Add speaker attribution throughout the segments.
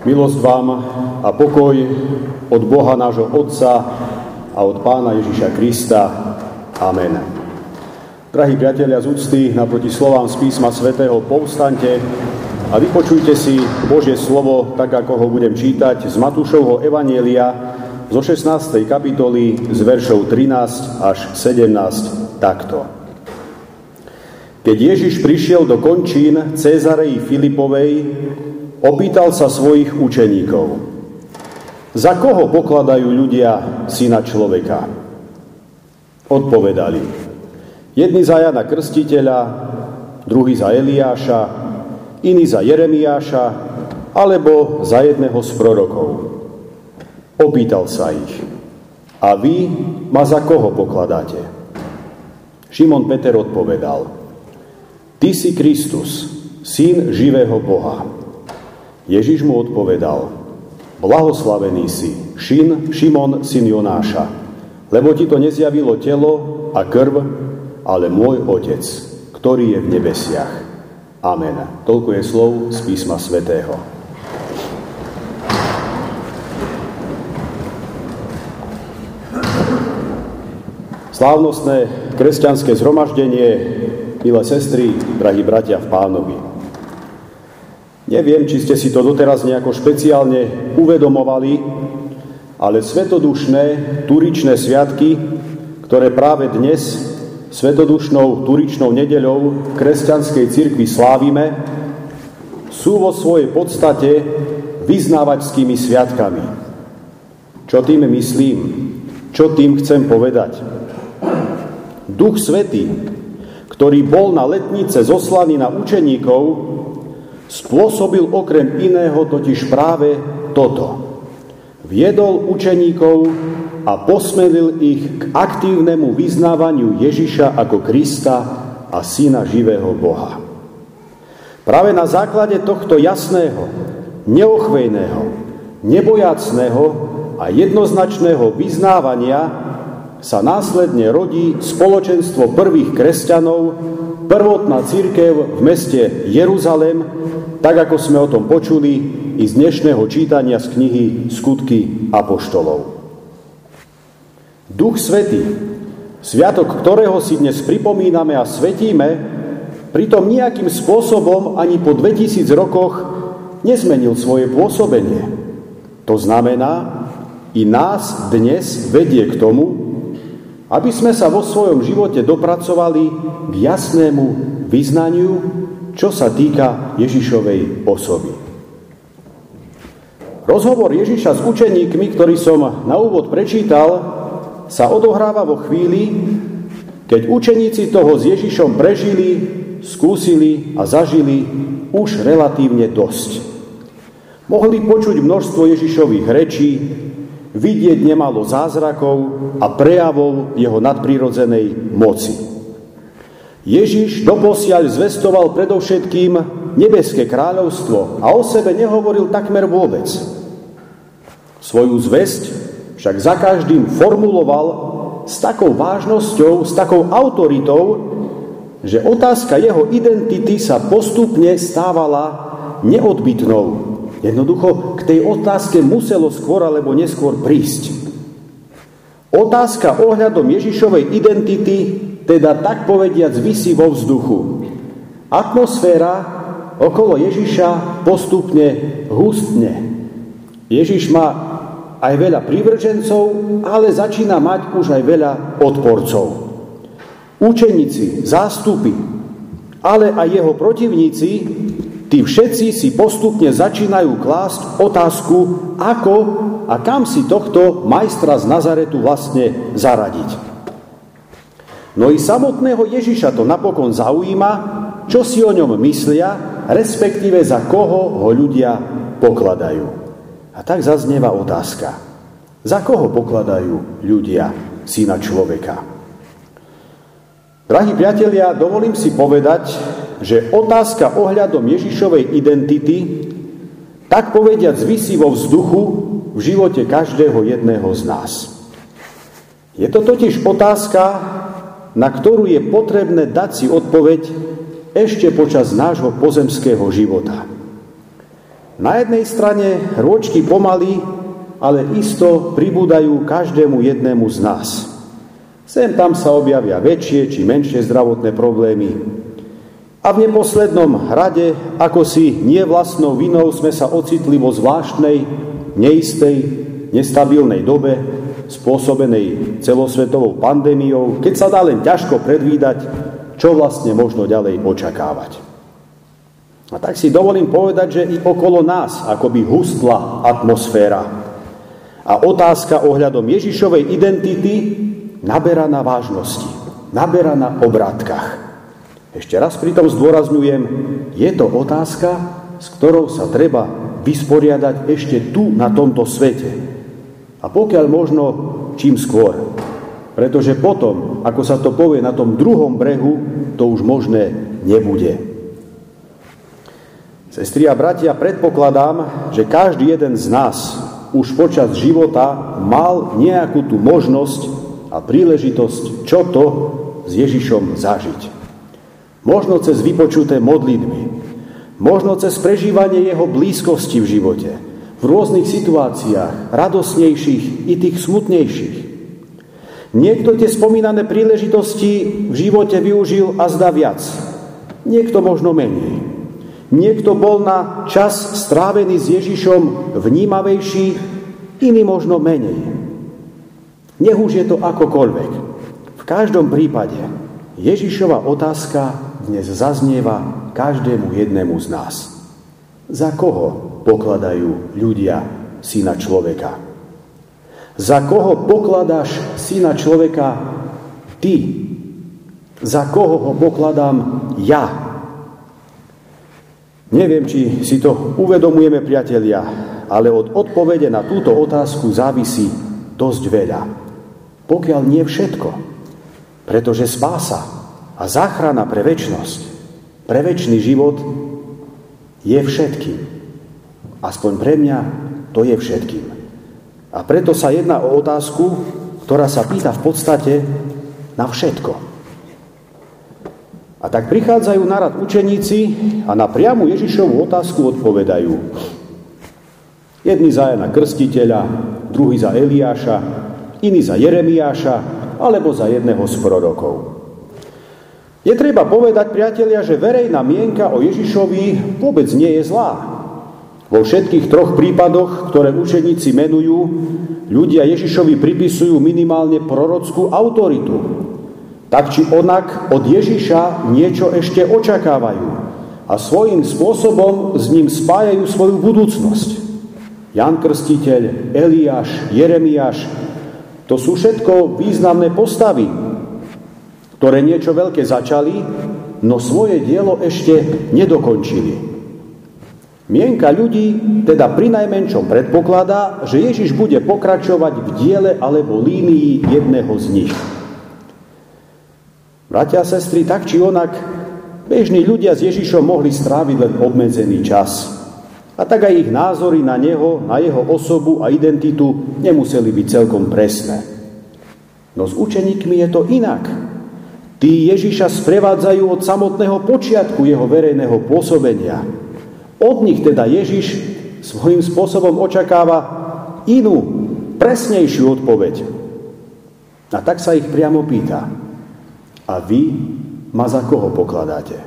Speaker 1: Milosť vám a pokoj od Boha nášho Otca a od Pána Ježiša Krista. Amen. Drahí priatelia z úcty, naproti slovám z písma svätého povstante a vypočujte si Božie slovo, tak ako ho budem čítať z Matúšovho Evanielia zo 16. kapitoly z veršov 13 až 17 takto. Keď Ježiš prišiel do končín Cezareji Filipovej, Opýtal sa svojich učeníkov, za koho pokladajú ľudia syna človeka? Odpovedali, jedni za Jana Krstiteľa, druhý za Eliáša, iný za Jeremiáša, alebo za jedného z prorokov. Opýtal sa ich, a vy ma za koho pokladáte? Šimon Peter odpovedal, Ty si Kristus, syn živého Boha. Ježiš mu odpovedal, blahoslavený si, Šin, Šimon, syn Jonáša, lebo ti to nezjavilo telo a krv, ale môj Otec, ktorý je v nebesiach. Amen. Toľko je slov z písma svätého. Slávnostné kresťanské zhromaždenie, milé sestry, drahí bratia v pánovi. Neviem, či ste si to doteraz nejako špeciálne uvedomovali, ale svetodušné turičné sviatky, ktoré práve dnes svetodušnou turičnou nedeľou v kresťanskej cirkvi slávime, sú vo svojej podstate vyznávačskými sviatkami. Čo tým myslím? Čo tým chcem povedať? Duch Svetý, ktorý bol na letnice zoslaný na učeníkov, spôsobil okrem iného totiž práve toto. Viedol učeníkov a posmelil ich k aktívnemu vyznávaniu Ježiša ako Krista a Syna živého Boha. Práve na základe tohto jasného, neochvejného, nebojacného a jednoznačného vyznávania sa následne rodí spoločenstvo prvých kresťanov, prvotná církev v meste Jeruzalem, tak ako sme o tom počuli i z dnešného čítania z knihy Skutky Apoštolov. Duch Svetý, sviatok ktorého si dnes pripomíname a svetíme, pritom nejakým spôsobom ani po 2000 rokoch nezmenil svoje pôsobenie. To znamená, i nás dnes vedie k tomu, aby sme sa vo svojom živote dopracovali k jasnému vyznaniu, čo sa týka Ježišovej osoby. Rozhovor Ježiša s učeníkmi, ktorý som na úvod prečítal, sa odohráva vo chvíli, keď učeníci toho s Ježišom prežili, skúsili a zažili už relatívne dosť. Mohli počuť množstvo Ježišových rečí, vidieť nemalo zázrakov a prejavov jeho nadprirodzenej moci. Ježiš doposiaľ zvestoval predovšetkým nebeské kráľovstvo a o sebe nehovoril takmer vôbec. Svoju zväzť však za každým formuloval s takou vážnosťou, s takou autoritou, že otázka jeho identity sa postupne stávala neodbitnou Jednoducho k tej otázke muselo skôr alebo neskôr prísť. Otázka ohľadom Ježišovej identity teda tak povediac vysí vo vzduchu. Atmosféra okolo Ježiša postupne hustne. Ježiš má aj veľa prívržencov, ale začína mať už aj veľa odporcov. Učeníci, zástupy, ale aj jeho protivníci Tí všetci si postupne začínajú klásť otázku, ako a kam si tohto majstra z Nazaretu vlastne zaradiť. No i samotného Ježiša to napokon zaujíma, čo si o ňom myslia, respektíve za koho ho ľudia pokladajú. A tak zaznieva otázka. Za koho pokladajú ľudia syna človeka? Drahí priatelia, dovolím si povedať, že otázka ohľadom Ježišovej identity tak povediac vysí vo vzduchu v živote každého jedného z nás. Je to totiž otázka, na ktorú je potrebné dať si odpoveď ešte počas nášho pozemského života. Na jednej strane rôčky pomaly, ale isto pribúdajú každému jednému z nás. Sem tam sa objavia väčšie či menšie zdravotné problémy. A v neposlednom rade, ako si nie vlastnou vinou sme sa ocitli vo zvláštnej, neistej, nestabilnej dobe, spôsobenej celosvetovou pandémiou, keď sa dá len ťažko predvídať, čo vlastne možno ďalej očakávať. A tak si dovolím povedať, že i okolo nás akoby hustla atmosféra. A otázka ohľadom Ježišovej identity naberá na vážnosti, naberá na obrátkach. Ešte raz pritom zdôrazňujem, je to otázka, s ktorou sa treba vysporiadať ešte tu, na tomto svete. A pokiaľ možno, čím skôr. Pretože potom, ako sa to povie na tom druhom brehu, to už možné nebude. Sestri a bratia, predpokladám, že každý jeden z nás už počas života mal nejakú tú možnosť a príležitosť, čo to s Ježišom zažiť. Možno cez vypočuté modlitby, možno cez prežívanie jeho blízkosti v živote, v rôznych situáciách, radosnejších i tých smutnejších. Niekto tie spomínané príležitosti v živote využil a zdá viac, niekto možno menej. Niekto bol na čas strávený s Ježišom vnímavejší, iný možno menej. Nech už je to akokoľvek. V každom prípade Ježišova otázka dnes zaznieva každému jednému z nás. Za koho pokladajú ľudia syna človeka? Za koho pokladáš syna človeka ty? Za koho ho pokladám ja? Neviem, či si to uvedomujeme, priatelia, ale od odpovede na túto otázku závisí dosť veľa. Pokiaľ nie všetko. Pretože spása a záchrana pre väčnosť, pre väčší život je všetkým. Aspoň pre mňa to je všetkým. A preto sa jedná o otázku, ktorá sa pýta v podstate na všetko. A tak prichádzajú na rad učeníci a na priamu Ježišovú otázku odpovedajú. Jedni za Jana Krstiteľa, druhý za Eliáša, iný za Jeremiáša, alebo za jedného z prorokov. Je treba povedať, priatelia, že verejná mienka o Ježišovi vôbec nie je zlá. Vo všetkých troch prípadoch, ktoré učeníci menujú, ľudia Ježišovi pripisujú minimálne prorockú autoritu, tak či onak od Ježiša niečo ešte očakávajú a svojím spôsobom s ním spájajú svoju budúcnosť. Jan Krstiteľ, Eliáš, Jeremiáš, to sú všetko významné postavy, ktoré niečo veľké začali, no svoje dielo ešte nedokončili. Mienka ľudí teda pri najmenšom predpokladá, že Ježiš bude pokračovať v diele alebo línii jedného z nich. Bratia a sestry, tak či onak, bežní ľudia s Ježišom mohli stráviť len obmedzený čas. A tak aj ich názory na neho, na jeho osobu a identitu nemuseli byť celkom presné. No s učeníkmi je to inak. Tí Ježiša sprevádzajú od samotného počiatku jeho verejného pôsobenia. Od nich teda Ježiš svojím spôsobom očakáva inú, presnejšiu odpoveď. A tak sa ich priamo pýta. A vy ma za koho pokladáte?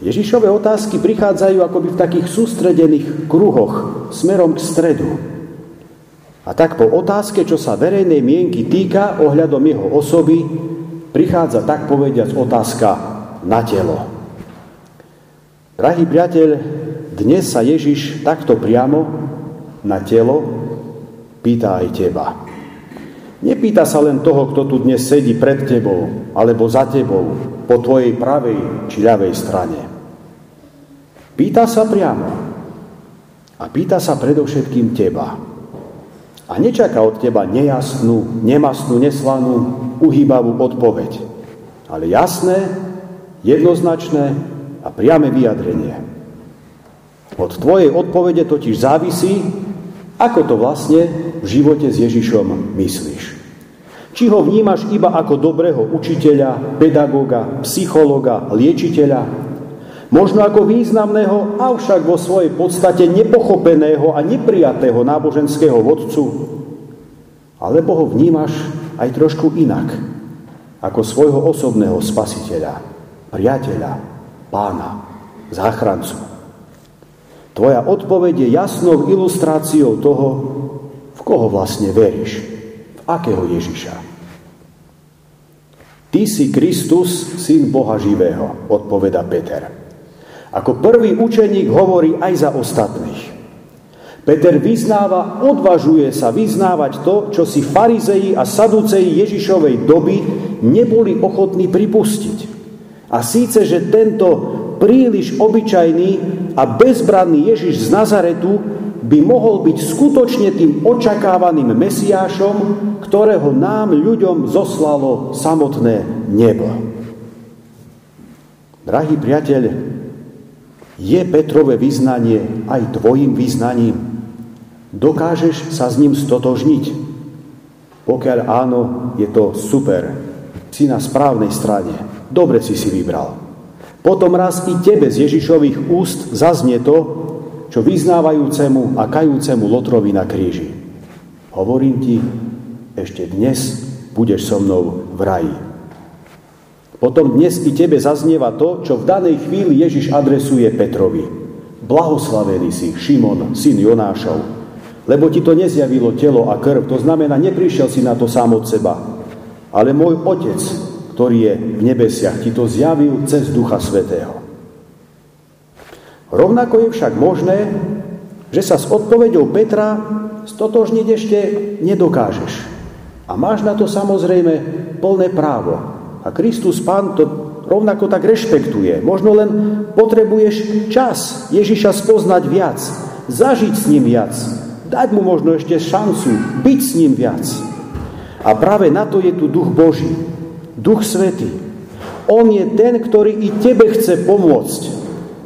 Speaker 1: Ježišové otázky prichádzajú akoby v takých sústredených kruhoch smerom k stredu. A tak po otázke, čo sa verejnej mienky týka ohľadom jeho osoby, prichádza tak povediac otázka na telo. Drahý priateľ, dnes sa Ježiš takto priamo na telo pýta aj teba. Nepýta sa len toho, kto tu dnes sedí pred tebou alebo za tebou, po tvojej pravej či ľavej strane. Pýta sa priamo. A pýta sa predovšetkým teba. A nečaká od teba nejasnú, nemastnú, neslanú, uhýbavú odpoveď. Ale jasné, jednoznačné a priame vyjadrenie. Od tvojej odpovede totiž závisí, ako to vlastne v živote s Ježišom myslíš? Či ho vnímaš iba ako dobrého učiteľa, pedagóga, psychologa, liečiteľa? Možno ako významného, avšak vo svojej podstate nepochopeného a neprijatého náboženského vodcu. Alebo ho vnímaš aj trošku inak, ako svojho osobného spasiteľa, priateľa, pána, záchrancu. Tvoja odpoveď je jasnou ilustráciou toho, v koho vlastne veríš, v akého Ježiša. Ty si Kristus, syn Boha živého, odpoveda Peter. Ako prvý učeník hovorí aj za ostatných. Peter vyznáva, odvažuje sa vyznávať to, čo si farizeji a saduceji Ježišovej doby neboli ochotní pripustiť. A síce, že tento príliš obyčajný a bezbranný Ježiš z Nazaretu by mohol byť skutočne tým očakávaným Mesiášom, ktorého nám ľuďom zoslalo samotné nebo. Drahý priateľ, je Petrové vyznanie aj tvojim vyznaním? Dokážeš sa s ním stotožniť? Pokiaľ áno, je to super. Si na správnej strane. Dobre si si vybral. Potom raz i tebe z Ježišových úst zaznie to, čo vyznávajúcemu a kajúcemu Lotrovi na kríži. Hovorím ti, ešte dnes budeš so mnou v raji. Potom dnes i tebe zaznieva to, čo v danej chvíli Ježiš adresuje Petrovi. Blahoslavený si, Šimon, syn Jonášov, lebo ti to nezjavilo telo a krv, to znamená, neprišiel si na to sám od seba, ale môj otec, ktorý je v nebesiach, ti to zjavil cez Ducha Svetého. Rovnako je však možné, že sa s odpovedou Petra stotožniť ešte nedokážeš. A máš na to samozrejme plné právo. A Kristus Pán to rovnako tak rešpektuje. Možno len potrebuješ čas Ježiša spoznať viac, zažiť s ním viac, dať mu možno ešte šancu byť s ním viac. A práve na to je tu Duch Boží, Duch Svetý. On je ten, ktorý i tebe chce pomôcť,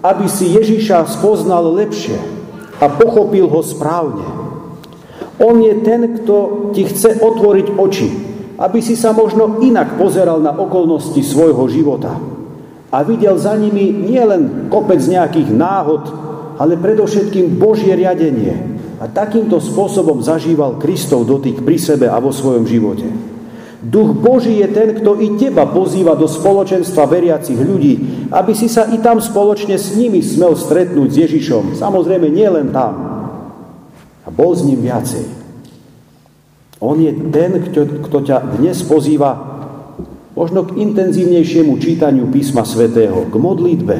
Speaker 1: aby si Ježiša spoznal lepšie a pochopil ho správne. On je ten, kto ti chce otvoriť oči, aby si sa možno inak pozeral na okolnosti svojho života a videl za nimi nielen kopec nejakých náhod, ale predovšetkým Božie riadenie. A takýmto spôsobom zažíval Kristov dotyk pri sebe a vo svojom živote. Duch Boží je ten, kto i teba pozýva do spoločenstva veriacich ľudí, aby si sa i tam spoločne s nimi smel stretnúť s Ježišom. Samozrejme, nie len tam. A bol s ním viacej. On je ten, kto, kto ťa dnes pozýva možno k intenzívnejšiemu čítaniu písma svätého, k modlitbe,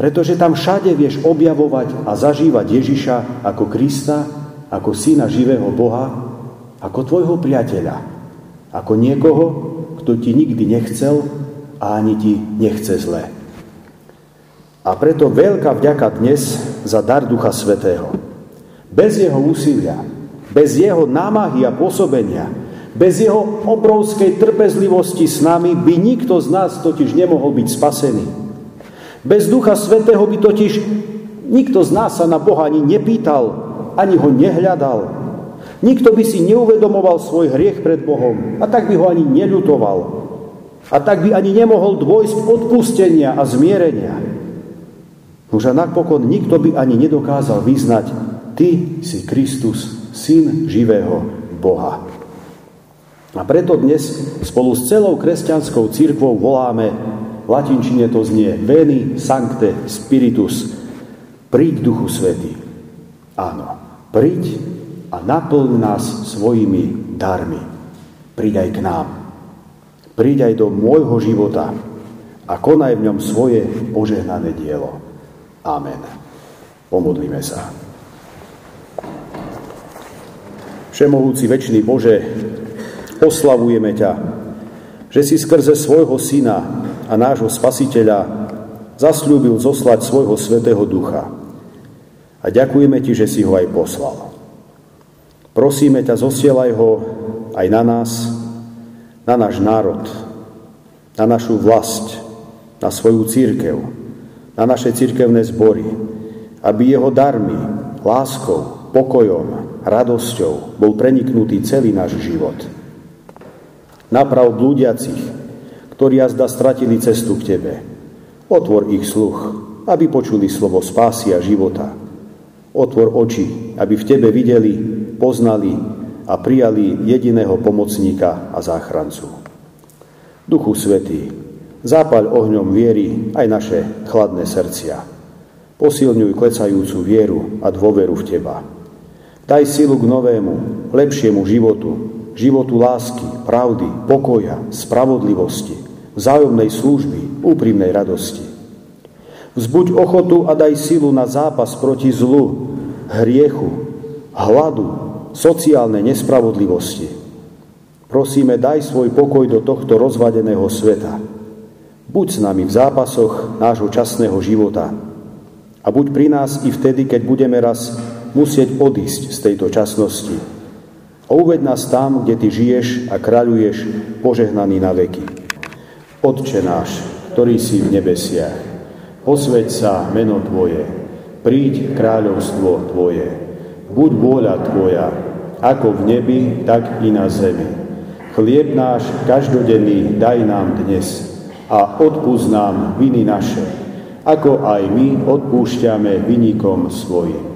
Speaker 1: pretože tam všade vieš objavovať a zažívať Ježiša ako Krista, ako syna živého Boha, ako tvojho priateľa ako niekoho, kto ti nikdy nechcel a ani ti nechce zle. A preto veľká vďaka dnes za dar Ducha Svetého. Bez jeho úsilia, bez jeho námahy a pôsobenia, bez jeho obrovskej trpezlivosti s nami by nikto z nás totiž nemohol byť spasený. Bez Ducha Svetého by totiž nikto z nás sa na Boha ani nepýtal, ani ho nehľadal, Nikto by si neuvedomoval svoj hriech pred Bohom a tak by ho ani neľutoval. A tak by ani nemohol dôjsť odpustenia a zmierenia. Už a napokon nikto by ani nedokázal vyznať, ty si Kristus, syn živého Boha. A preto dnes spolu s celou kresťanskou církvou voláme, v latinčine to znie Veni Sancte Spiritus, príď Duchu Svety. Áno, príď a naplň nás svojimi darmi. Príď aj k nám. Príď aj do môjho života a konaj v ňom svoje požehnané dielo. Amen. Pomodlíme sa. Všemohúci väčší Bože, oslavujeme ťa, že si skrze svojho Syna a nášho Spasiteľa zasľúbil zoslať svojho Svetého Ducha. A ďakujeme Ti, že si ho aj poslal. Prosíme ťa, zosielaj ho aj na nás, na náš národ, na našu vlast, na svoju církev, na naše církevné zbory, aby jeho darmi, láskou, pokojom, radosťou bol preniknutý celý náš život. Naprav blúdiacich, ktorí jazda stratili cestu k Tebe. Otvor ich sluch, aby počuli slovo spásy a života. Otvor oči, aby v Tebe videli, poznali a prijali jediného pomocníka a záchrancu. Duchu Svetý, zápaľ ohňom viery aj naše chladné srdcia. Posilňuj klecajúcu vieru a dôveru v Teba. Daj silu k novému, lepšiemu životu, životu lásky, pravdy, pokoja, spravodlivosti, vzájomnej služby, úprimnej radosti. Vzbuď ochotu a daj silu na zápas proti zlu, hriechu, hladu, sociálnej nespravodlivosti. Prosíme, daj svoj pokoj do tohto rozvadeného sveta. Buď s nami v zápasoch nášho časného života a buď pri nás i vtedy, keď budeme raz musieť odísť z tejto časnosti. A uved nás tam, kde Ty žiješ a kráľuješ, požehnaný na veky. Otče náš, ktorý si v nebesiach, posveď sa meno Tvoje, príď kráľovstvo Tvoje, buď vôľa Tvoja, ako v nebi, tak i na zemi. Chlieb náš každodenný daj nám dnes a odpúsť nám viny naše, ako aj my odpúšťame vynikom svojim